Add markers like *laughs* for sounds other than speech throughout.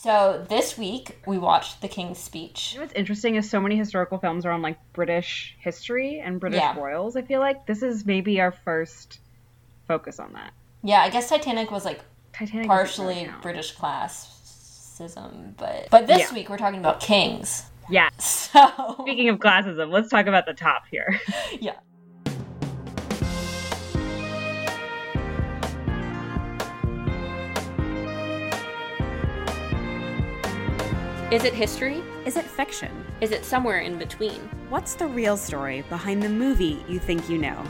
So this week we watched The King's Speech. You know what's interesting is so many historical films are on like British history and British Yeah. royals. I feel like this is maybe our first focus on that. Yeah, I guess Titanic was like Titanic partially. British classism, but but this Yeah. week we're talking about kings. Yeah. *laughs* So Speaking of classism, let's talk about the top here. *laughs* yeah. Is it history? Is it fiction? Is it somewhere in between? What's the real story behind the movie you think you know?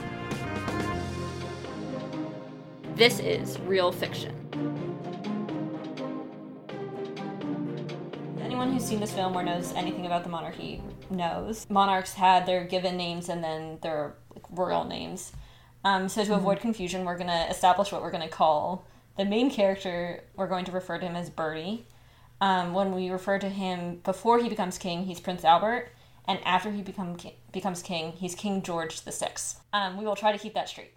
This is real fiction. Anyone who's seen this film or knows anything about the monarchy knows monarchs had their given names and then their royal names. Um, so to avoid confusion, we're going to establish what we're going to call the main character. We're going to refer to him as Bertie. Um, when we refer to him before he becomes king, he's Prince Albert, and after he become ki- becomes king, he's King George the Sixth. Um, we will try to keep that straight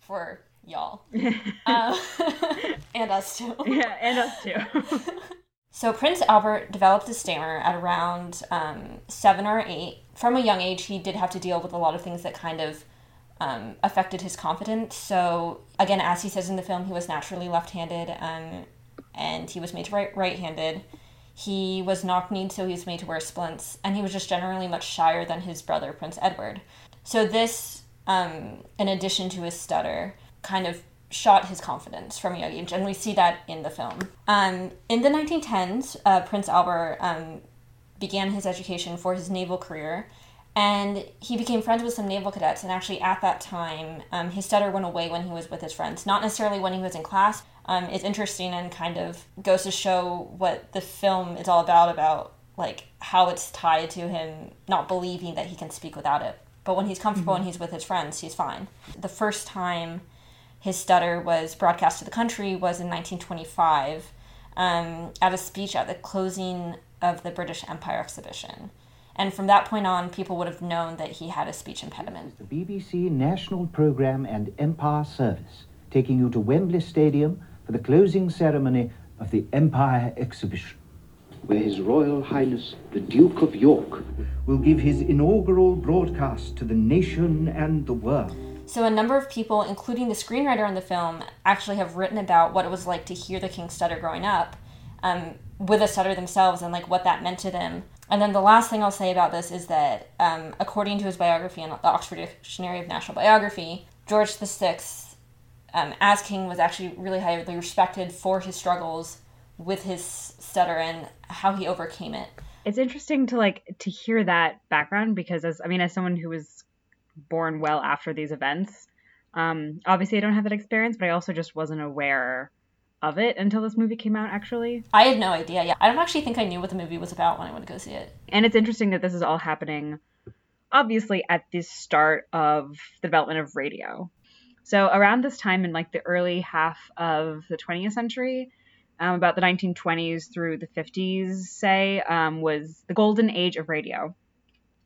for y'all *laughs* um, *laughs* and us too. *laughs* yeah, and us too. So Prince Albert developed a stammer at around um, seven or eight. From a young age, he did have to deal with a lot of things that kind of um, affected his confidence. So again, as he says in the film, he was naturally left-handed, um, and he was made to write right-handed. He was knock-kneed, so he was made to wear splints, and he was just generally much shyer than his brother, Prince Edward. So this, um, in addition to his stutter, kind of shot his confidence from a young age, and we see that in the film. Um, in the 1910s, uh, Prince Albert um, began his education for his naval career, and he became friends with some naval cadets. And actually, at that time, um, his stutter went away when he was with his friends, not necessarily when he was in class. Um, it's interesting and kind of goes to show what the film is all about about like how it's tied to him not believing that he can speak without it. But when he's comfortable and he's with his friends, he's fine. The first time his stutter was broadcast to the country was in 1925 um, at a speech at the closing of the British Empire exhibition. And from that point on, people would have known that he had a speech impediment. The BBC National Programme and Empire Service, taking you to Wembley Stadium for the closing ceremony of the Empire Exhibition. where His Royal Highness the Duke of York Will give his inaugural broadcast to the nation and the world. So, a number of people, including the screenwriter on the film, actually have written about what it was like to hear the King stutter growing up um, with a stutter themselves and like what that meant to them. And then the last thing I'll say about this is that, um, according to his biography in the Oxford Dictionary of National Biography, George VI, um, as king, was actually really highly respected for his struggles with his stutter and how he overcame it. it's interesting to like to hear that background because as I mean as someone who was born well after these events, um, obviously I don't have that experience, but I also just wasn't aware of it until this movie came out actually. I had no idea. Yeah, I don't actually think I knew what the movie was about when I went to go see it. And it's interesting that this is all happening obviously at the start of the development of radio. So around this time in like the early half of the 20th century, um, about the 1920s through the 50s, say, um, was the golden age of radio.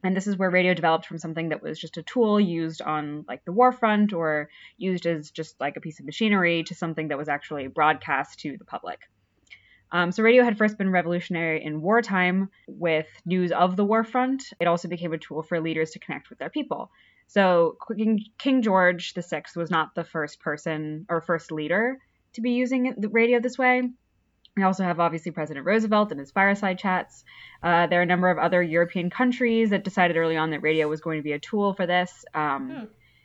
And this is where radio developed from something that was just a tool used on like the war front or used as just like a piece of machinery to something that was actually broadcast to the public. Um, so radio had first been revolutionary in wartime with news of the war front. It also became a tool for leaders to connect with their people. So King, George VI was not the first person or first leader to be using the radio this way. We also have obviously President Roosevelt and his fireside chats. Uh, there are a number of other European countries that decided early on that radio was going to be a tool for this. Um,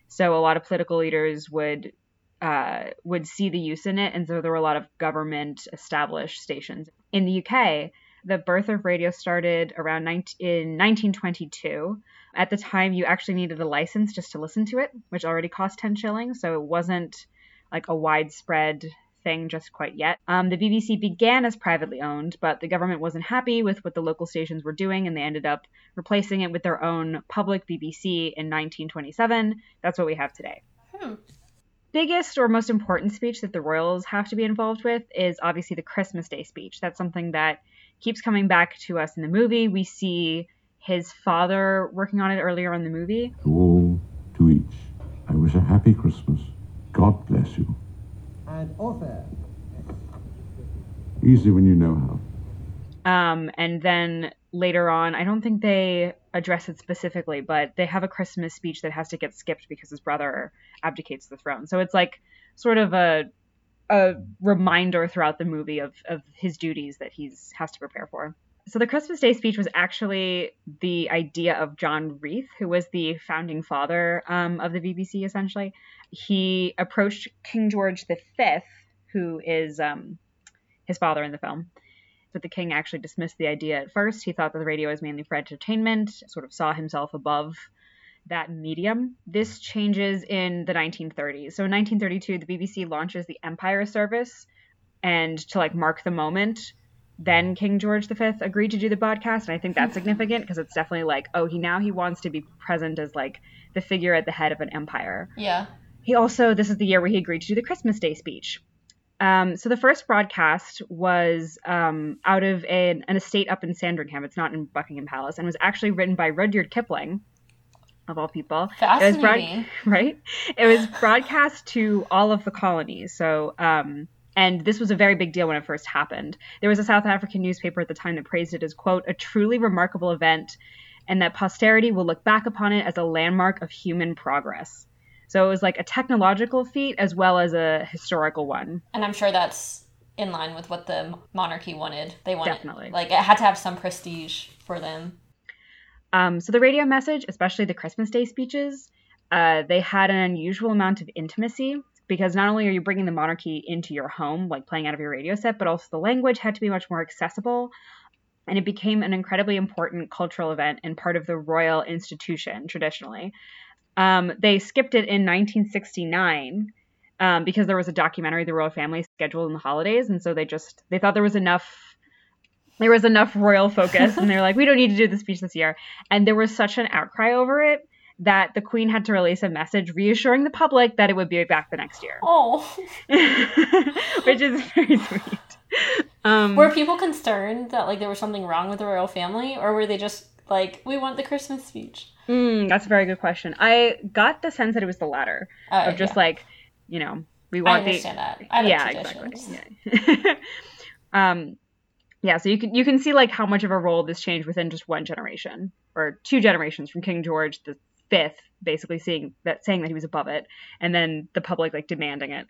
So a lot of political leaders would uh, would see the use in it, and so there were a lot of government established stations in the UK. The birth of radio started around 19, in 1922. At the time, you actually needed a license just to listen to it, which already cost 10 shillings, so it wasn't like a widespread thing just quite yet. Um, the BBC began as privately owned, but the government wasn't happy with what the local stations were doing, and they ended up replacing it with their own public BBC in 1927. That's what we have today. Biggest or most important speech that the royals have to be involved with is obviously the Christmas Day speech. That's something that keeps coming back to us in the movie. We see his father working on it earlier in the movie. To all, to each, I wish a happy Christmas. God bless you. And author. Easy when you know how. Um, and then later on, I don't think they address it specifically, but they have a Christmas speech that has to get skipped because his brother abdicates the throne. So it's like sort of a a reminder throughout the movie of, of his duties that he's has to prepare for. So the Christmas Day speech was actually the idea of John Reith, who was the founding father um, of the BBC. Essentially, he approached King George V, who is um, his father in the film. But the king actually dismissed the idea at first. He thought that the radio was mainly for entertainment, sort of saw himself above that medium. This changes in the 1930s. So in 1932, the BBC launches the Empire service, and to like mark the moment, then King George V agreed to do the broadcast, and I think that's *laughs* significant because it's definitely like, oh, he now he wants to be present as like the figure at the head of an empire. Yeah. He also this is the year where he agreed to do the Christmas Day speech. Um, so the first broadcast was um, out of an, an estate up in Sandringham. It's not in Buckingham Palace, and was actually written by Rudyard Kipling, of all people. It was broad- Fascinating. *laughs* right? It was broadcast to all of the colonies. So, um, and this was a very big deal when it first happened. There was a South African newspaper at the time that praised it as, quote, a truly remarkable event, and that posterity will look back upon it as a landmark of human progress. So it was like a technological feat as well as a historical one. And I'm sure that's in line with what the monarchy wanted. They wanted Definitely. like it had to have some prestige for them. Um, so the radio message, especially the Christmas Day speeches, uh, they had an unusual amount of intimacy because not only are you bringing the monarchy into your home, like playing out of your radio set, but also the language had to be much more accessible. And it became an incredibly important cultural event and part of the royal institution traditionally. Um, they skipped it in 1969 um, because there was a documentary, The Royal Family, scheduled in the holidays, and so they just they thought there was enough there was enough royal focus and they're like we don't need to do the speech this year. And there was such an outcry over it that the queen had to release a message reassuring the public that it would be back the next year. Oh, *laughs* which is very sweet. Um, were people concerned that like there was something wrong with the royal family, or were they just like we want the Christmas speech? mm, that's a very good question i got the sense that it was the latter Uh, of just yeah. like you know we I want the that. I like yeah traditions. exactly yeah. *laughs* um yeah so you can you can see like how much of a role this changed within just one generation or two generations from king george the fifth basically seeing that saying that he was above it and then the public like demanding it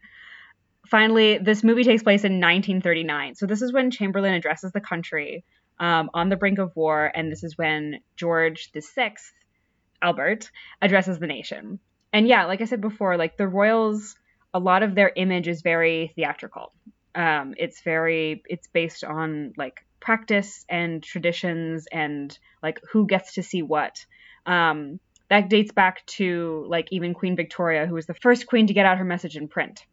finally this movie takes place in 1939 so this is when chamberlain addresses the country um, on the brink of war and this is when george VI, albert addresses the nation. And yeah like i said before like the royals a lot of their image is very theatrical. Um, it's very it's based on like practice and traditions and like who gets to see what. Um, that dates back to like even queen victoria who was the first queen to get out her message in print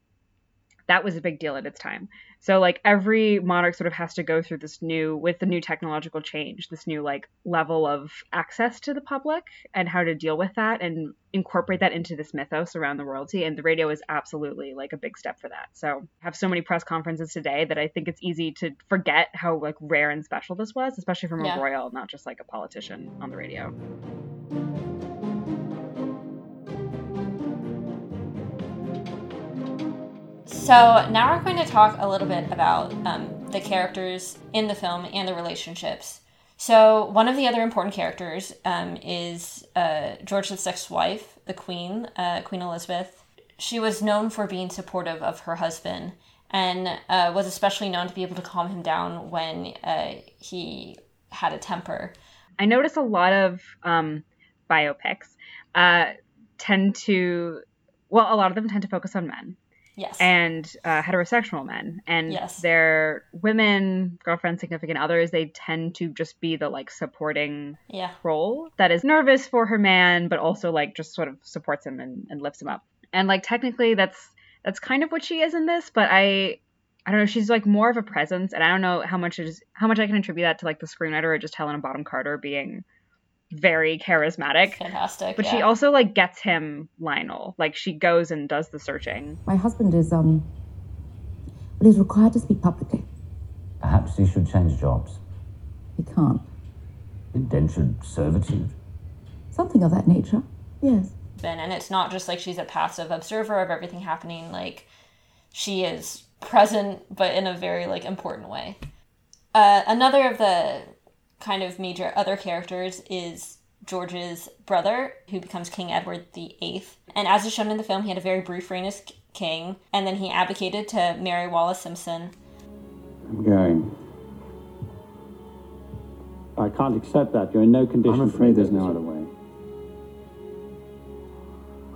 that was a big deal at its time. So like every monarch sort of has to go through this new with the new technological change this new like level of access to the public and how to deal with that and incorporate that into this mythos around the royalty. And the radio is absolutely like a big step for that. So I have so many press conferences today that i think it's easy to forget how like rare and special this was especially from Yeah. a royal not just like a politician on the radio So now we're going to talk a little bit about um, the characters in the film and the relationships. So one of the other important characters um, is uh, George VI's wife, the Queen, uh, Queen Elizabeth. She was known for being supportive of her husband and uh, was especially known to be able to calm him down when uh, he had a temper. I notice a lot of um, biopics uh, tend to, well, a lot of them tend to focus on men Yes. and uh, heterosexual men, and Yes. their women, girlfriends, significant others. They tend to just be the like supporting yeah. role that is nervous for her man, but also like just sort of supports him and, and lifts him up. And like technically, that's that's kind of what she is in this, but I. I don't know. She's like more of a presence, and I don't know how much is how much I can attribute that to like the screenwriter or just Helena Bonham Carter being very charismatic. Fantastic. But yeah. she also like gets him Lionel. Like she goes and does the searching. My husband is, um, well, he's required to speak publicly. Perhaps he should change jobs. He can't. Indentured servitude. Something of that nature, yes. been and it's not just like she's a passive observer of everything happening like she is present but in a very like important way Uh, another of the kind of major other characters is George's brother, who becomes King Edward VIII. And as is shown in the film, he had a very brief reign as king, and then he abdicated to marry Wallis Simpson. I'm going. I can't accept that. You're in no condition. I'm afraid there's no other way.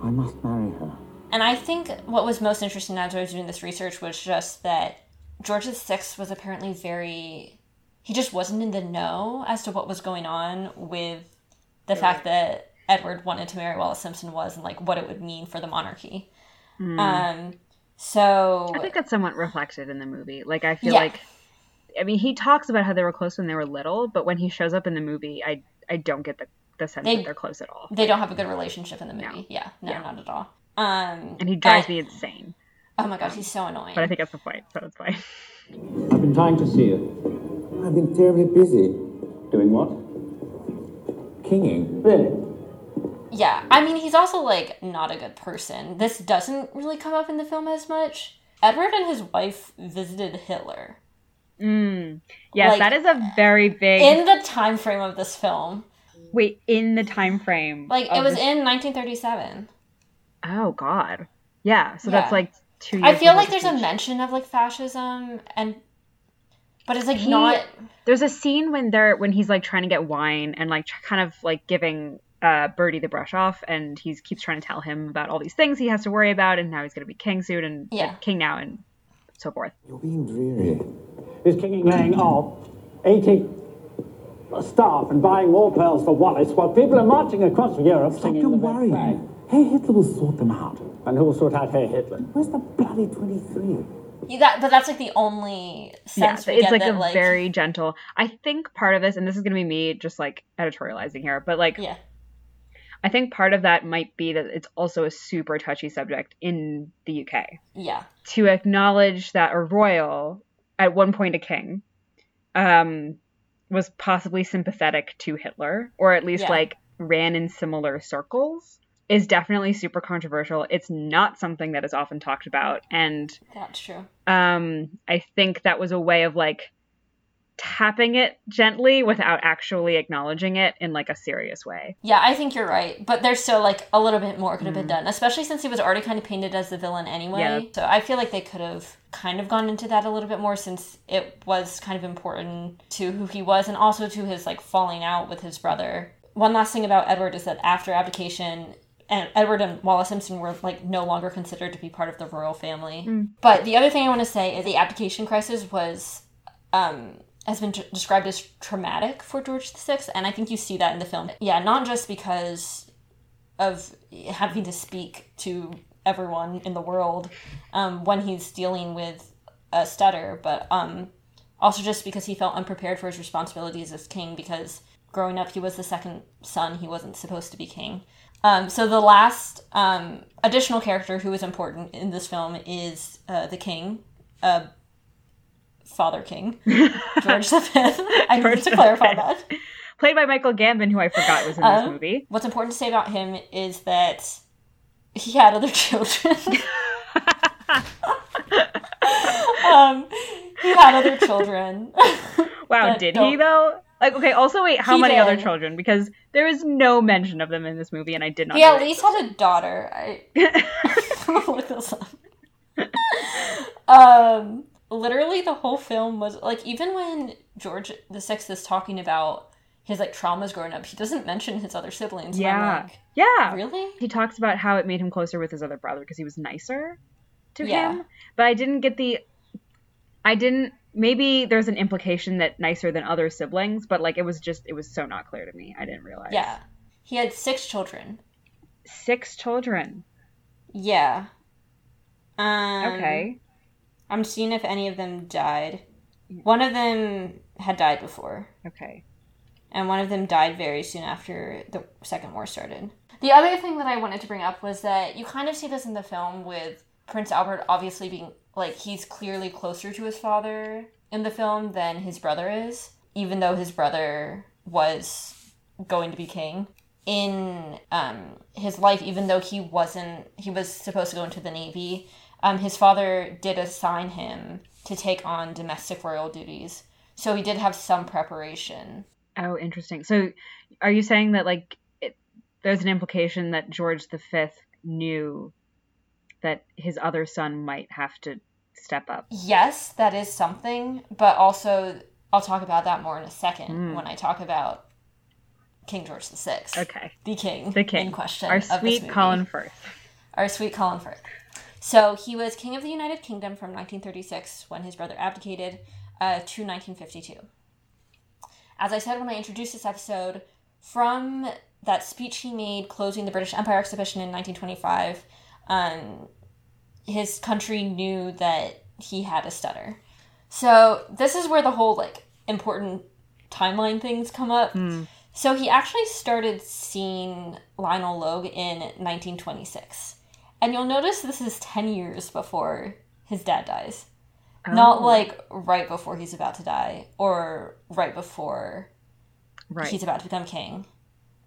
I must marry her. And I think what was most interesting as I was doing this research was just that George VI was apparently very. He just wasn't in the know as to what was going on with the fact that Edward wanted to marry Wallis Simpson was and like what it would mean for the monarchy. Um, so. I think that's somewhat reflected in the movie. Like I feel Yeah. like I mean he talks about how they were close when they were little, but when he shows up in the movie, I I don't get the, the sense They- that they're close at all. they don't have a good relationship in the movie. No. Yeah, no, Yeah. not at all. Um, And he drives and- me insane. Oh my gosh, he's so annoying. But I think that's the point, so it's fine. I've been trying to see you. I've been terribly busy. Doing what? Kinging. Really? Yeah, I mean, he's also like not a good person. This doesn't really come up in the film as much. Edward and his wife visited Hitler Mm. Yes, Like, that is a very big in the time frame of this film. wait in the time frame. Like it was this- in 1937. Oh God. Yeah. So that's like two years. I feel like there's a mention of like fascism and, but it's like He- not. There's a scene when they're when he's like trying to get wine and like kind of like giving uh Bertie the brush off, and he keeps trying to tell him about all these things he has to worry about, and now he's gonna be king soon and Yeah. like, king now and so forth. You're being dreary. Is King laying off 80 staff and buying war pearls for Wallis while people are marching across Europe Stop singing your the red worrying. flag? Hey, Hitler will sort them out. And who will sort out Herr Hitler? Where's the bloody 23? That, but that's like the only Yeah, sense we it's get like that a like very gentle. I think part of this, and this is gonna be me just like editorializing here, but like yeah I think part of that might be that it's also a super touchy subject in the UK. yeah to acknowledge that a royal, at one point a king, um, was possibly sympathetic to Hitler, or at least Yeah. like ran in similar circles, is definitely super controversial. It's not something that is often talked about, and that's true. um, I think that was a way of like tapping it gently without actually acknowledging it in like a serious way. Yeah, I think you're right, but there's still like a little bit more could have been Mm. done, especially since he was already kind of painted as the villain anyway. Yeah. So I feel like they could have kind of gone into that a little bit more since it was kind of important to who he was and also to his like falling out with his brother. One last thing about Edward is that after abdication, and Edward and Wallis Simpson were like no longer considered to be part of the royal family. But the other thing I want to say is the abdication crisis was um, has been t- described as traumatic for George VI, and I think you see that in the film. Yeah, not just because of having to speak to everyone in the world um, when he's dealing with a stutter, but um, also just because he felt unprepared for his responsibilities as king because growing up he was the second son, he wasn't supposed to be king. Um, so the last um, additional character who is important in this film is uh, the king, uh, Father King, *laughs* George V. I need George to clarify that. Played by Michael Gambon, who I forgot was in this Um, movie. What's important to say about him is that he had other *laughs* children. *laughs* um, he had other children. Wow, did he though? Like, okay. Also, wait, how He many other children? Because there is no mention of them in this movie, and I did not. He know at least had a daughter. I *laughs* *laughs* look this up. um, literally, the whole film was like, even when George the Sixth is talking about his like traumas growing up, he doesn't mention his other siblings. Yeah, like, yeah. really? He talks about how it made him closer with his other brother because he was nicer to Yeah. him. But I didn't get the. I didn't. Maybe there's an implication that nicer than other siblings, but like it was just it was so not clear to me. I didn't realize. Yeah, he had six children. Six children. Yeah. Um, Okay. I'm seeing if any of them died. One of them had died before, Okay. and one of them died very soon after the Second War started. The other thing that I wanted to bring up was that you kind of see this in the film with Prince Albert obviously being like he's clearly closer to his father in the film than his brother is, even though his brother was going to be king. In um, his life, even though he wasn't, he was supposed to go into the navy. Um, his father did assign him to take on domestic royal duties. So he did have some preparation. Oh, interesting. So, are you saying that like it, there's an implication that George V knew that his other son might have to step up? Yes, that is something, but also I'll talk about that more in a second Mm. when I talk about King George VI. Okay. The king. The king in question. Our sweet. Colin Firth. Our sweet Colin Firth. So he was king of the United Kingdom from 1936 when his brother abdicated uh, to 1952. As I said when I introduced this episode, from that speech he made closing the British Empire exhibition in 1925, um, his country knew that he had a stutter. So this is where the whole like important timeline things come up. So he actually started seeing Lionel Logue in 1926. And you'll notice this is 10 years before his dad dies. Not Oh. like right before he's about to die or right before Right. he's about to become king.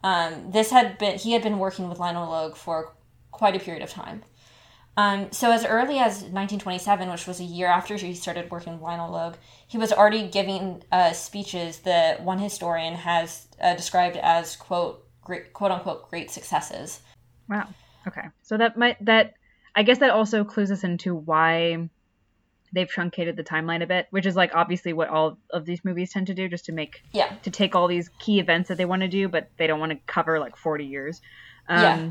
Um, this had been he had been working with Lionel Logue for quite a period of time. Um, so as early as 1927, which was a year after he started working with Lionel Logue, he was already giving uh, speeches that one historian has uh, described as quote great, quote unquote great successes. Wow. Okay. So that might that I guess that also clues us into why they've truncated the timeline a bit, which is like obviously what all of these movies tend to do, just to make Yeah. to take all these key events that they want to do, but they don't want to cover like forty years. Um, yeah,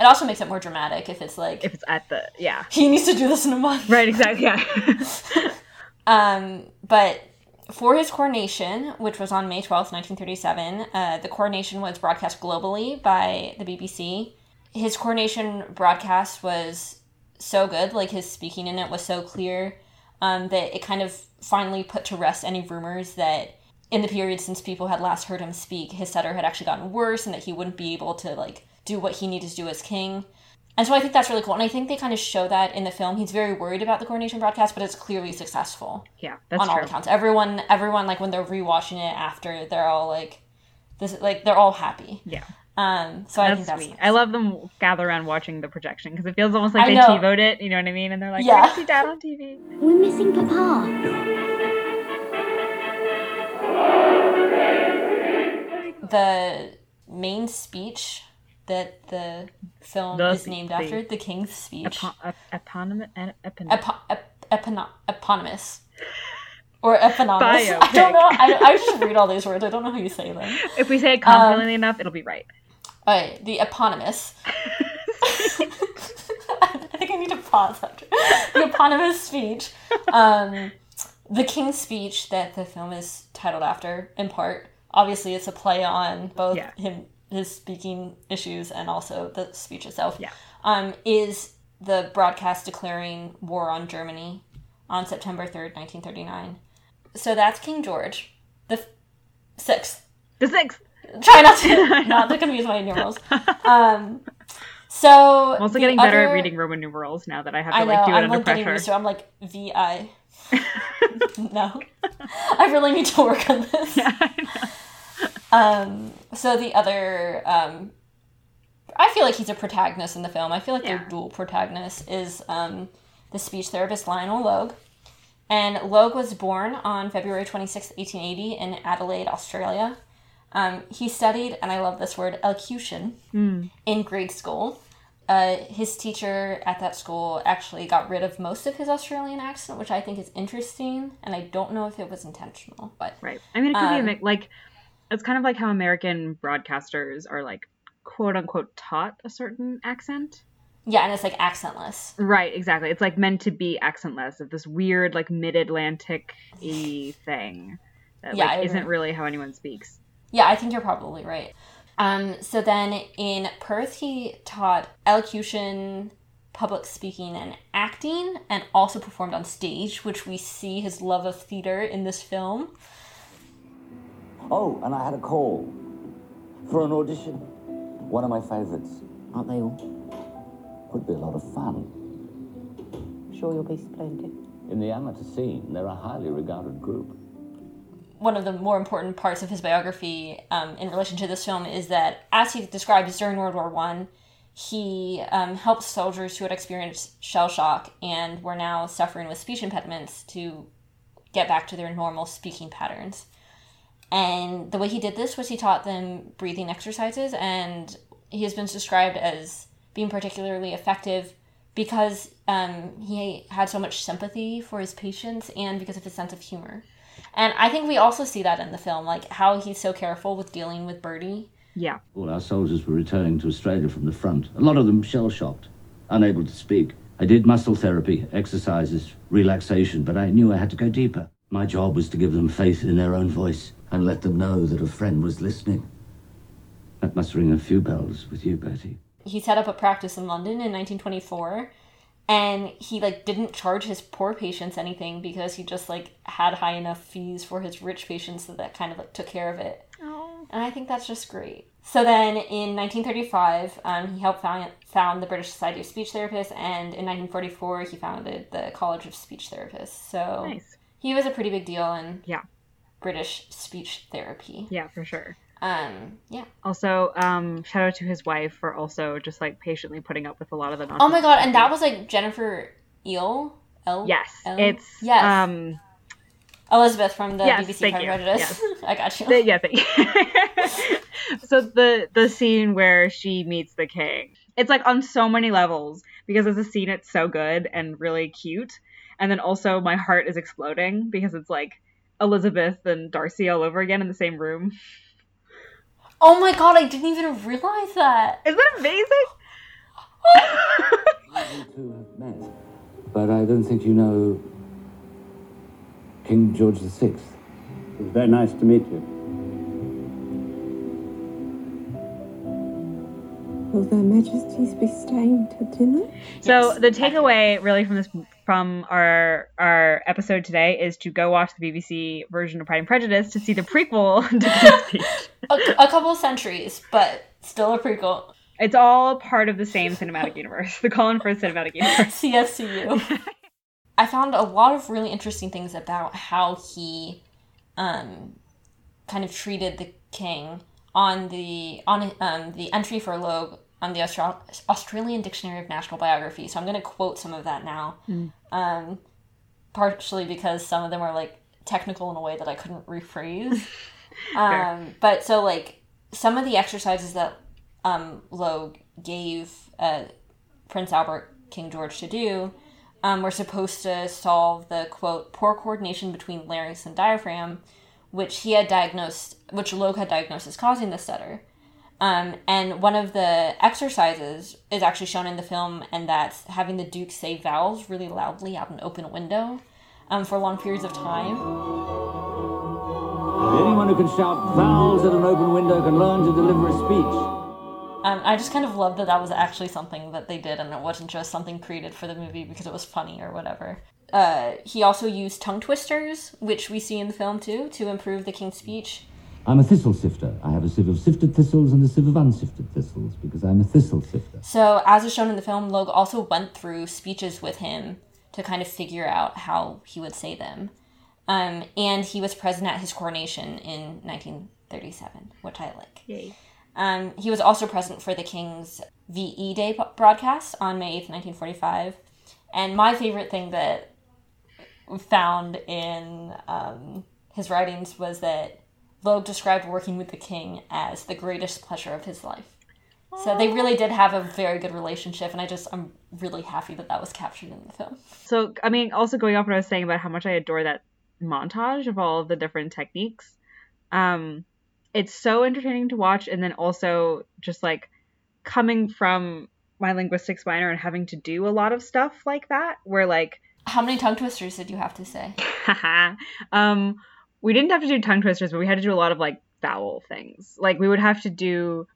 it also makes it more dramatic if it's like If it's at the yeah. he needs to do this in a month. Right. Exactly. Yeah. *laughs* Um, but for his coronation, which was on May 12th, 1937, uh, the coronation was broadcast globally by the BBC. His coronation broadcast was so good, like his speaking in it was so clear, um, that it kind of finally put to rest any rumors that in the period since people had last heard him speak, his stutter had actually gotten worse and that he wouldn't be able to like do what he needed to do as king. And so I think that's really cool. And I think they kind of show that in the film. He's very worried about the coronation broadcast, but it's clearly successful yeah. That's on all true. accounts. Everyone, everyone, like when they're rewatching it after, they're all like, this, like they're all happy. Yeah. Um, so I think that's sweet. I love them gather around watching the projection because it feels almost like I they know. TiVoed it. You know what I mean? And they're like, Yeah. "We're see Dad on TV." We're missing Papa. the main speech that the film The is named after, the King's Speech, Epo- ep- eponymous. ep- Epo- ep- epono- eponymous. Or eponymous. *laughs* I don't know. I, I just read all these words. I don't know how you say them. if we say it Um, confidently enough, it'll be right. Alright, the eponymous. *laughs* I think I need to pause after the eponymous speech. Um, the King's Speech that the film is titled after, in part. Obviously, it's a play on both Yeah. him, his speaking issues, and also the speech itself. Yeah. Um, is the broadcast declaring war on Germany on September third, nineteen thirty nine. So that's King George, the f- sixth The sixth. try not to *laughs* *laughs* not to confuse my numerals. Um, so I'm also getting better other- at reading Roman numerals now that I have to I know like do it I'm under like pressure. used to. I'm like V I. *laughs* no, I really need to work on this. Um, so the other, um, I feel like he's a protagonist in the film. I feel like Yeah. they're dual protagonists. Is um, the speech therapist Lionel Logue, and Logue was born on February twenty sixth, 1880, in Adelaide, Australia. Um, he studied, and I love this word, elocution, in grade school. Uh, his teacher at that school actually got rid of most of his Australian accent, which I think is interesting, and I don't know if it was intentional, but Right. I mean, it could Um, be a like it's kind of like how American broadcasters are like quote unquote taught a certain accent. yeah, and it's like accentless. Right, exactly. It's like meant to be accentless of this weird like mid-Atlantic y thing that yeah, like, isn't really how anyone speaks. Yeah, I think you're probably right. Um, so then in Perth, he taught elocution, public speaking, and acting, and also performed on stage, which we see his love of theater in this film. Oh, and I had a call for an audition. One of my favorites. Aren't they all? Would be a lot of fun. Sure you'll be splendid. In the amateur scene, they're a highly regarded group. One of the more important parts of his biography um, in relation to this film is that, as he describes during World War One, he um, helped soldiers who had experienced shell shock and were now suffering with speech impediments to get back to their normal speaking patterns. And the way he did this was he taught them breathing exercises, and he has been described as being particularly effective because um, he had so much sympathy for his patients and because of his sense of humor. And I think we also see that in the film, like how he's so careful with dealing with Bertie. Yeah. All our soldiers were returning to Australia from the front, a lot of them shell shocked, unable to speak. I did muscle therapy, exercises, relaxation, but I knew I had to go deeper. My job was to give them faith in their own voice and let them know that a friend was listening. That must ring a few bells with you, Bertie. He set up a practice in London in 1924 and he like didn't charge his poor patients anything because he just like had high enough fees for his rich patients that that kind of like took care of it. Oh. And I think that's just great. So then in 1935, um, he helped found, found the British Society of Speech Therapists, and in 1944, he founded the College of Speech Therapists. So Nice. he was a pretty big deal and Yeah. British speech therapy. Yeah, for sure. Um, yeah. Also, um, shout out to his wife for also just like patiently putting up with a lot of the Oh my god, and that was like Jennifer Eel. El- Yes, El- it's yes. um Elizabeth from the Yes, BBC thank Pride you. Prejudice. Yes. *laughs* I got you. the, yeah, thank you. *laughs* so the the scene where she meets the king, it's like on so many levels because as a scene it's so good and really cute, and then also my heart is exploding because it's like Elizabeth and Darcy all over again in the same room. Oh my god, I didn't even realize that. Isn't that amazing? You two have met, but I don't think you know King George VI. It was very nice to meet you. Will their majesties be staying to dinner? So the takeaway really from this from our our episode today is to go watch the BBC version of Pride and Prejudice to see the prequel *laughs* to *laughs* A, a couple centuries, but still a prequel. It's all part of the same cinematic universe, the Colin Firth cinematic universe. *laughs* CFCU. I found a lot of really interesting things about how he um, kind of treated the king on the on um, the entry for Logue on the Austra- Australian Dictionary of National Biography. So I'm going to quote some of that now, um, partially because some of them are like technical in a way that I couldn't rephrase. *laughs* um, but so like some of the exercises that um, Logue gave uh, Prince Albert King George to do um, were supposed to solve the quote poor coordination between larynx and diaphragm, which he had diagnosed, which Logue had diagnosed as causing the stutter. Um, and one of the exercises is actually shown in the film, and that's having the Duke say vowels really loudly out an open window um, for long periods of time. Anyone who can shout vowels at an open window can learn to deliver a speech. Um, I just kind of love that that was actually something that they did, and it wasn't just something created for the movie because it was funny or whatever. Uh, he also used tongue twisters, which we see in the film too, to improve the king's speech. I'm a thistle sifter. I have a sieve of sifted thistles and a sieve of unsifted thistles because I'm a thistle sifter. So, as is shown in the film, Logue also went through speeches with him to kind of figure out how he would say them. Um, and he was present at his coronation in 1937, which I like. Yay. Um, he was also present for the King's VE Day broadcast on May 8th, 1945. And my favorite thing that we found in um, his writings was that Logue described working with the king as the greatest pleasure of his life. So they really did have a very good relationship, and I just I'm really happy that that was captured in the film. So, I mean, also going off what I was saying about how much I adore that montage of all of the different techniques. Um, it's so entertaining to watch, and then also just like coming from my linguistics minor and having to do a lot of stuff like that, where like, How many tongue twisters did you have to say? *laughs* um, we didn't have to do tongue twisters, but we had to do a lot of like vowel things. Like we would have to do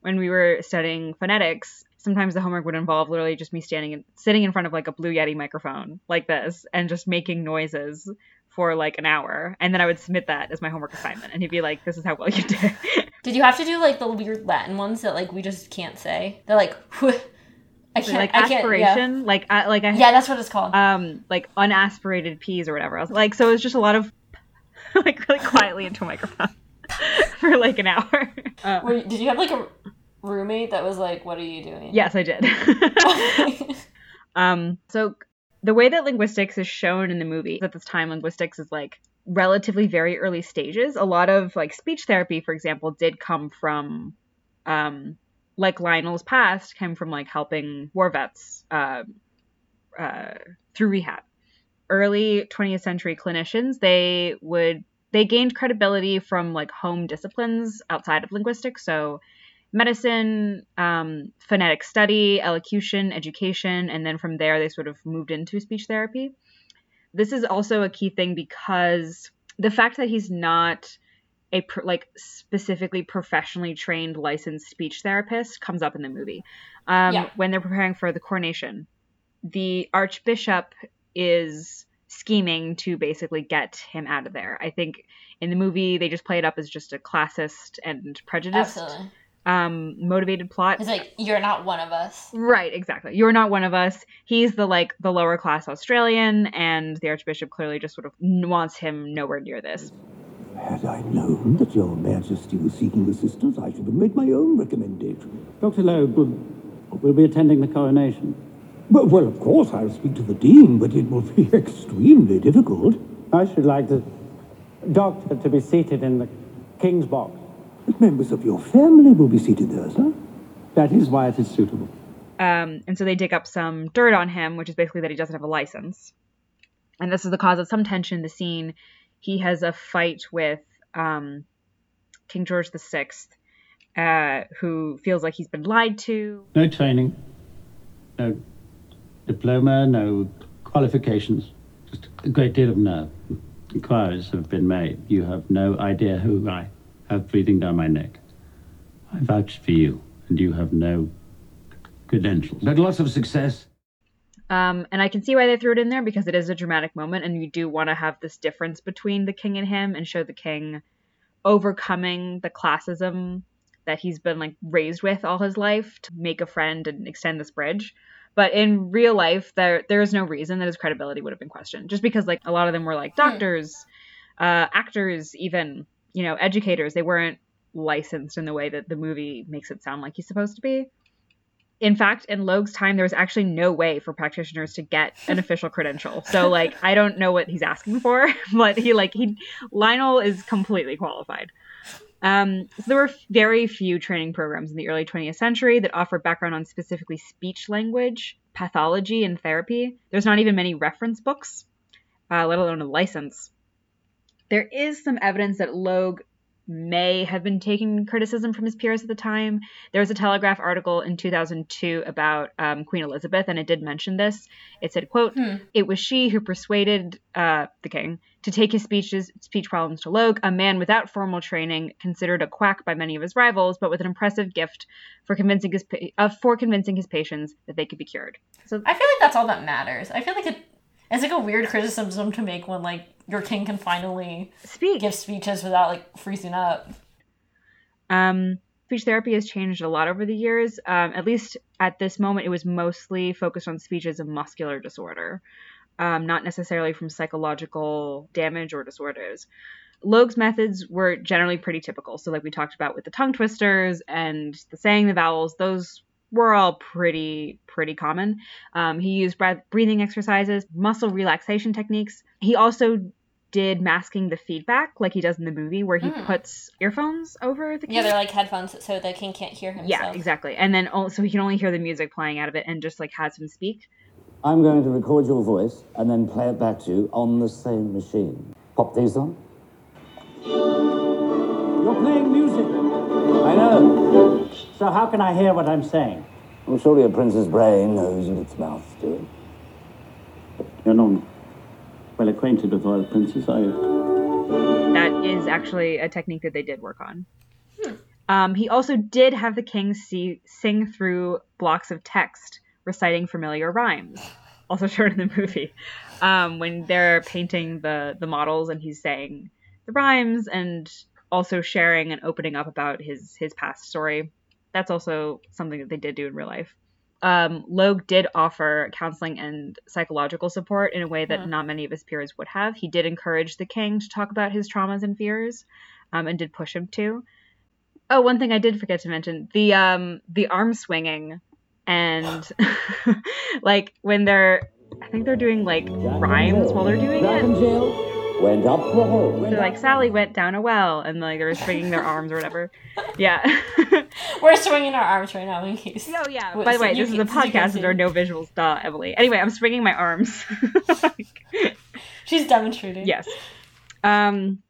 when we were studying phonetics. Sometimes the homework would involve literally just me standing and sitting in front of like a Blue Yeti microphone like this and just making noises for like an hour, and then I would submit that as my homework assignment, and he'd be like, "This is how well you did." Did you have to do like the weird Latin ones that like we just can't say? They're like, *laughs* I can't. like I can't. Yeah. aspiration, like I, like I yeah, that's what it's called. um like unaspirated peas or whatever else. Like so, it was just a lot of *laughs* like really quietly into a microphone *laughs* for like an hour. Uh, Were, did you have like a roommate that was like, "What are you doing?" yes, I did. *laughs* um, so the way that linguistics is shown in the movie at this time linguistics is like relatively very early stages a lot of like speech therapy for example did come from um like lionel's past came from like helping war vets uh, uh, through rehab early 20th century clinicians they would they gained credibility from like home disciplines outside of linguistics so medicine, um, phonetic study, elocution, education, and then from there they sort of moved into speech therapy. This is also a key thing because the fact that he's not a like specifically professionally trained licensed speech therapist comes up in the movie um, yeah. when they're preparing for the coronation. The archbishop is scheming to basically get him out of there. I think in the movie they just play it up as just a classist and prejudiced Absolutely um motivated plot. It's like you're not one of us. Right, exactly. You're not one of us. He's the like the lower class Australian and the archbishop clearly just sort of wants him nowhere near this. Had I known that your majesty was seeking assistance, I should have made my own recommendation. Dr. Logue will, will be attending the coronation. Well, well, of course, I'll speak to the dean, but it will be *laughs* extremely difficult. I should like the doctor to be seated in the king's box. Members of your family will be seated there, sir. That is why it is suitable. Um, and so they dig up some dirt on him, which is basically that he doesn't have a license. And this is the cause of some tension in the scene. He has a fight with um, King George VI, uh, who feels like he's been lied to. No training, no diploma, no qualifications, just a great deal of nerve. Inquiries have been made. You have no idea who I have breathing down my neck. I vouch for you, and you have no credentials. But lots of success. Um, and I can see why they threw it in there because it is a dramatic moment, and you do want to have this difference between the king and him, and show the king overcoming the classism that he's been like raised with all his life to make a friend and extend this bridge. But in real life, there there is no reason that his credibility would have been questioned, just because like a lot of them were like doctors, uh, actors, even you know, educators, they weren't licensed in the way that the movie makes it sound like he's supposed to be. In fact, in Logue's time, there was actually no way for practitioners to get an *laughs* official credential. So, like, I don't know what he's asking for, *laughs* but he, like, he, Lionel is completely qualified. Um, so there were very few training programs in the early 20th century that offered background on specifically speech language, pathology, and therapy. There's not even many reference books, uh, let alone a license. There is some evidence that Logue may have been taking criticism from his peers at the time. There was a Telegraph article in 2002 about um, Queen Elizabeth, and it did mention this. It said, "quote hmm. It was she who persuaded uh, the king to take his speeches, speech problems to Logue, a man without formal training, considered a quack by many of his rivals, but with an impressive gift for convincing his uh, for convincing his patients that they could be cured." So I feel like that's all that matters. I feel like it, it's like a weird criticism to make when like your king can finally speak. give speeches without like freezing up. Um speech therapy has changed a lot over the years. Um, at least at this moment it was mostly focused on speech as a muscular disorder um, not necessarily from psychological damage or disorders. Logue's methods were generally pretty typical. So, like we talked about with the tongue twisters and the saying the vowels, those were all pretty pretty common. Um, he used breathing exercises, muscle relaxation techniques. He also did masking the feedback like he does in the movie where he mm. puts earphones over the king. Yeah, they're like headphones so the king can't hear himself. Yeah, exactly. And then also he can only hear the music playing out of it and just like has him speak. I'm going to record your voice and then play it back to you on the same machine. Pop these on. You're playing music. I know. So how can I hear what I'm saying? I'm surely a prince's brain knows what its mouth's doing. You're not well acquainted with royal princes, are you? That is actually a technique that they did work on. Hmm. Um, he also did have the king see, sing through blocks of text reciting familiar rhymes, also *laughs* shown in the movie. Um, when they're painting the the models and he's saying the rhymes and also sharing and opening up about his his past story. That's also something that they did do in real life. Um, Logue did offer counseling and psychological support in a way that yeah. not many of his peers would have. He did encourage the king to talk about his traumas and fears, um, and did push him to. Oh, one thing I did forget to mention the um, the arm swinging, and *laughs* like when they're I think they're doing like rhymes while they're doing it. Jill went up the hill. They're like Sally went down a well, and like they were swinging their arms or whatever. *laughs* Yeah. *laughs* We're swinging our arms right now in case. Oh yeah. Wait, By the so way, this is a can- so podcast, and there are no visuals. Duh, Emily. Anyway, I'm swinging my arms. *laughs* She's demonstrating. yes. Um,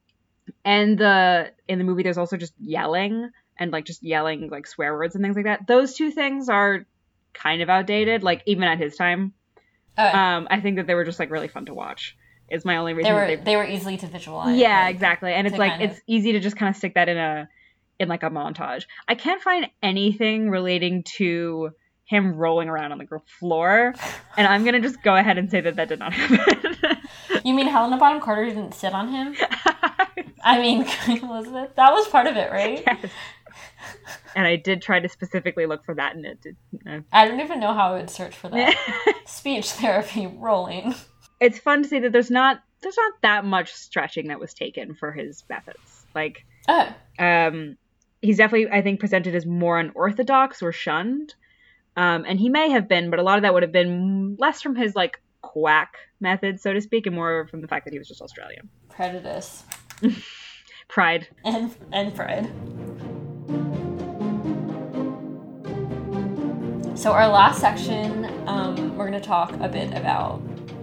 and the in the movie, there's also just yelling and like just yelling like swear words and things like that. Those two things are kind of outdated. Like even at his time, Oh, um, I think that they were just like really fun to watch. Is my only they reason. were that they were easily to visualize. yeah, like, exactly. And it's like kind of- it's easy to just kind of stick that in a in like a montage. I can't find anything relating to him rolling around on the floor, and I'm gonna just go ahead and say that that did not *laughs* happen. You mean Helena Bonham Carter didn't sit on him? *laughs* I mean, *laughs* Elizabeth. That was part of it, right? yes. And I did try to specifically look for that, and it did. No. I don't even know how I would search for that. Speech therapy rolling. It's fun to see that there's not there's not that much stretching that was taken for his methods. Like, Oh, um, he's definitely I think presented as more unorthodox or shunned, um, and he may have been, but a lot of that would have been less from his like quack method, so to speak, and more from the fact that he was just Australian. prejudice *laughs* Pride. and and pride. So our last section, um, we're going to talk a bit about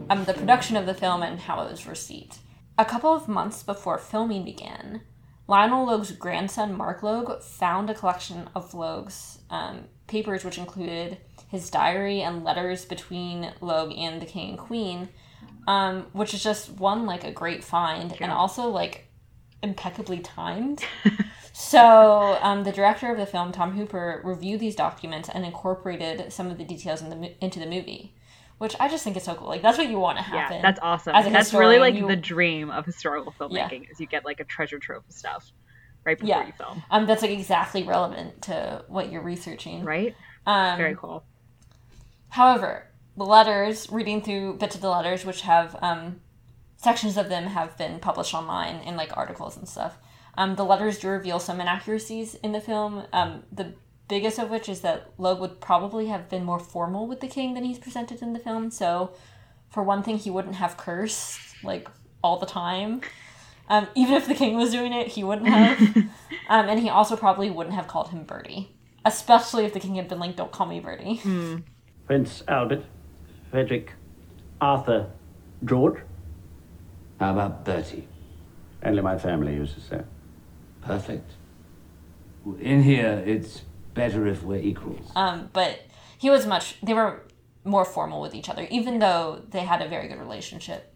um, the production of the film and how it was received. A couple of months before filming began, Lionel Logue's grandson Mark Logue found a collection of Logue's um, papers, which included his diary and letters between Logue and the king and queen, um, which is just one like a great find and also like impeccably timed. *laughs* so um, the director of the film, Tom Hooper, reviewed these documents and incorporated some of the details in the into the movie, which I just think is so cool. Like that's what you want to happen. Yeah, that's awesome. As a That's really like you- the dream of historical filmmaking is you get like a treasure trove of stuff right before Yeah. you film. Um, that's like exactly relevant to what you're researching. Right? Um, Very cool. However, the letters, reading through bits of the letters, which have um, sections of them have been published online in like articles and stuff. Um, the letters do reveal some inaccuracies in the film. Um, the biggest of which is that Logue would probably have been more formal with the king than he's presented in the film. So, for one thing, he wouldn't have cursed like all the time. Um, even if the king was doing it, he wouldn't have. *laughs* um, and he also probably wouldn't have called him Bertie, especially if the king had been like, "Don't call me Bertie." Prince Albert, Frederick, Arthur, George. How about Bertie? Only my family uses that. Perfect. In here, it's better if we're equals. Um, but he was much. They were more formal with each other, even though they had a very good relationship.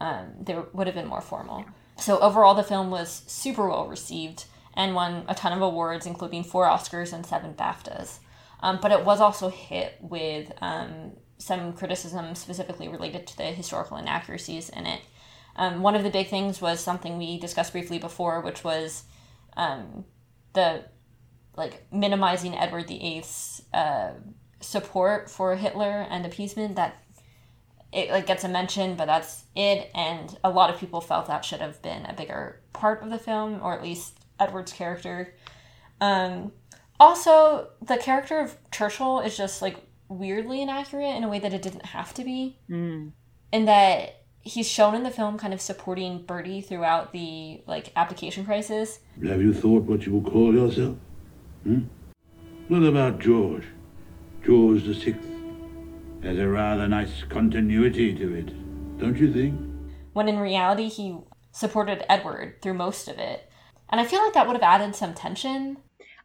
Um, they would have been more formal. So overall, the film was super well received and won a ton of awards, including four Oscars and seven BAFTAs. Um, but it was also hit with um, some criticism specifically related to the historical inaccuracies in it. Um, one of the big things was something we discussed briefly before, which was um, the like minimizing Edward VIII's uh, support for Hitler and appeasement. That it like gets a mention, but that's it. And a lot of people felt that should have been a bigger part of the film, or at least Edward's character. Um, also, the character of Churchill is just like weirdly inaccurate in a way that it didn't have to be. Mm. In that he's shown in the film kind of supporting Bertie throughout the like abdication crisis. Have you thought what you will call yourself? Hmm? What about George? George the Sixth has a rather nice continuity to it, don't you think? when in reality he supported Edward through most of it. And I feel like that would have added some tension.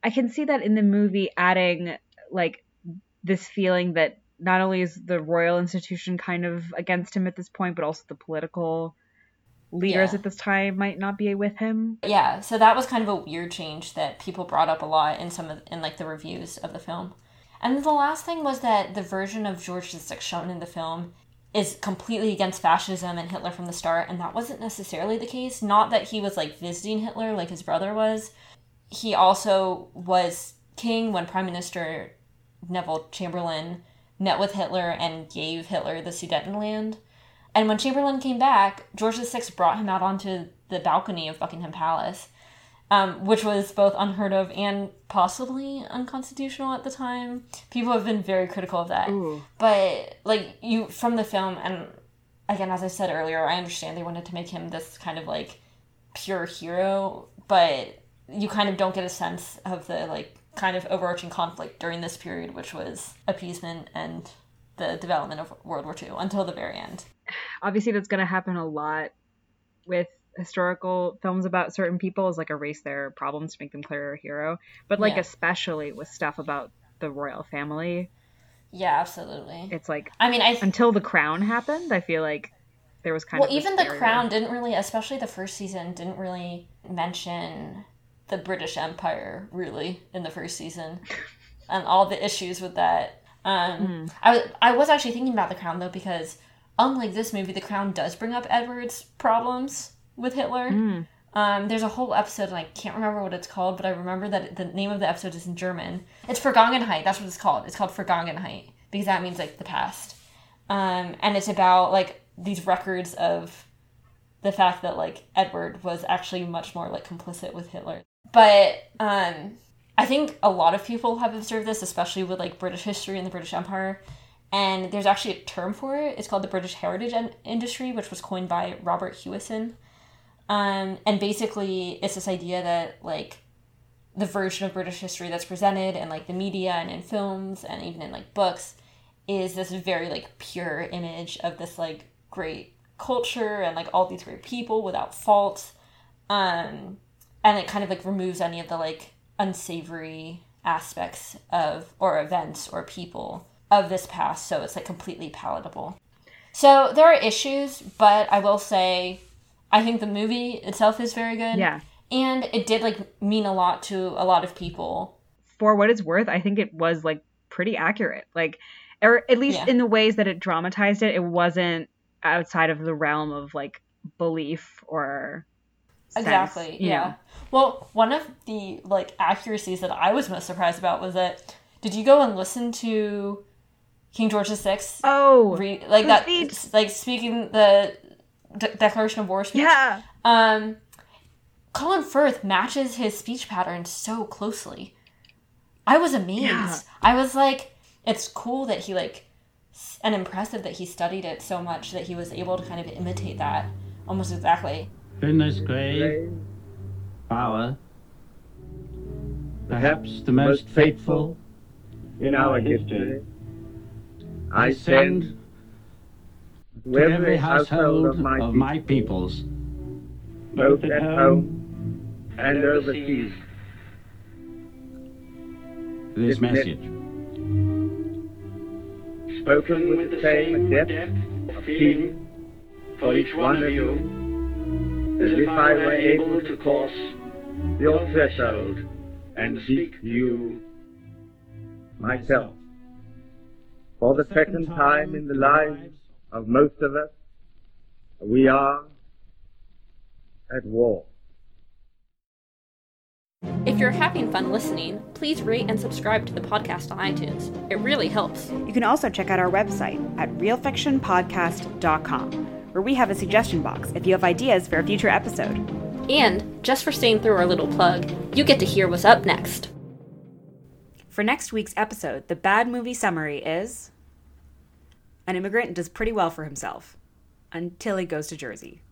I can see that in the movie adding like this feeling that not only is the royal institution kind of against him at this point, but also the political leaders Yeah. at this time might not be with him. Yeah, so that was kind of a weird change that people brought up a lot in some of in like the reviews of the film. And the last thing was that the version of George VI shown in the film is completely against fascism and Hitler from the start, and that wasn't necessarily the case. Not that he was like visiting Hitler like his brother was. He also was king when Prime Minister Neville Chamberlain met with Hitler and gave Hitler the Sudetenland. And when Chamberlain came back, George VI brought him out onto the balcony of Buckingham Palace um, which was both unheard of and possibly unconstitutional at the time. People have been very critical of that. Ooh. But like you from the film, and again, as I said earlier, I understand they wanted to make him this kind of like pure hero, but you kind of don't get a sense of the like kind of overarching conflict during this period, which was appeasement and the development of World War II until the very end. Obviously, that's going to happen a lot with historical films about certain people is like erase their problems to make them clearer a hero but like Yeah. especially with stuff about the royal family Yeah, absolutely. it's like I mean, I until the crown happened i feel like there was kind well, of this even the. Crown didn't really, especially the first season, didn't really mention the British Empire really in the first season, *laughs* and all the issues with that. Um, Hmm. I was I was actually thinking about the Crown though because unlike this movie, the Crown does bring up Edward's problems with Hitler. Hmm. Um, there's a whole episode, and I can't remember what it's called, but I remember that the name of the episode is in German. It's Vergangenheit. That's what it's called. It's called Vergangenheit because that means like the past. Um, and it's about like these records of the fact that like Edward was actually much more like complicit with Hitler. But um, I think a lot of people have observed this, especially with like British history and the British Empire. And there's actually a term for it. It's called the British Heritage in- Industry, which was coined by Robert Hewison. Um, and basically, it's this idea that like the version of British history that's presented in like the media and in films and even in like books is this very like pure image of this like great culture and like all these great people without fault. Um, and it kind of like removes any of the like unsavory aspects of or events or people of this past so it's like completely palatable. So there are issues, but I will say I think the movie itself is very good. Yeah. And it did like mean a lot to a lot of people. for what it's worth i think it was like pretty accurate like or at least Yeah. in the ways that it dramatized it it wasn't outside of the realm of like belief or sense, Exactly. yeah. know. Well, one of the like accuracies that I was most surprised about was that did you go and listen to King George VI? Oh, re- like that, speech. like speaking the De- Declaration of War speech. Yeah. Um, Colin Firth matches his speech pattern so closely. I was amazed. Yeah. I was like, it's cool that he like, and impressive that he studied it so much that he was able to kind of imitate that almost exactly. Goodness grave, power, perhaps the most faithful in our history. I send to every household of my peoples, both at home and overseas, this message. spoken with the same depth of feeling for each one of you, as if I were able to cross your threshold and seek you myself. For the second time in the lives of most of us, we are at war. If you're having fun listening, please rate and subscribe to the podcast on iTunes. It really helps. You can also check out our website at realfictionpodcast.com, where we have a suggestion box if you have ideas for a future episode. And just for staying through our little plug, you get to hear what's up next. For next week's episode, the bad movie summary is An immigrant does pretty well for himself until he goes to Jersey.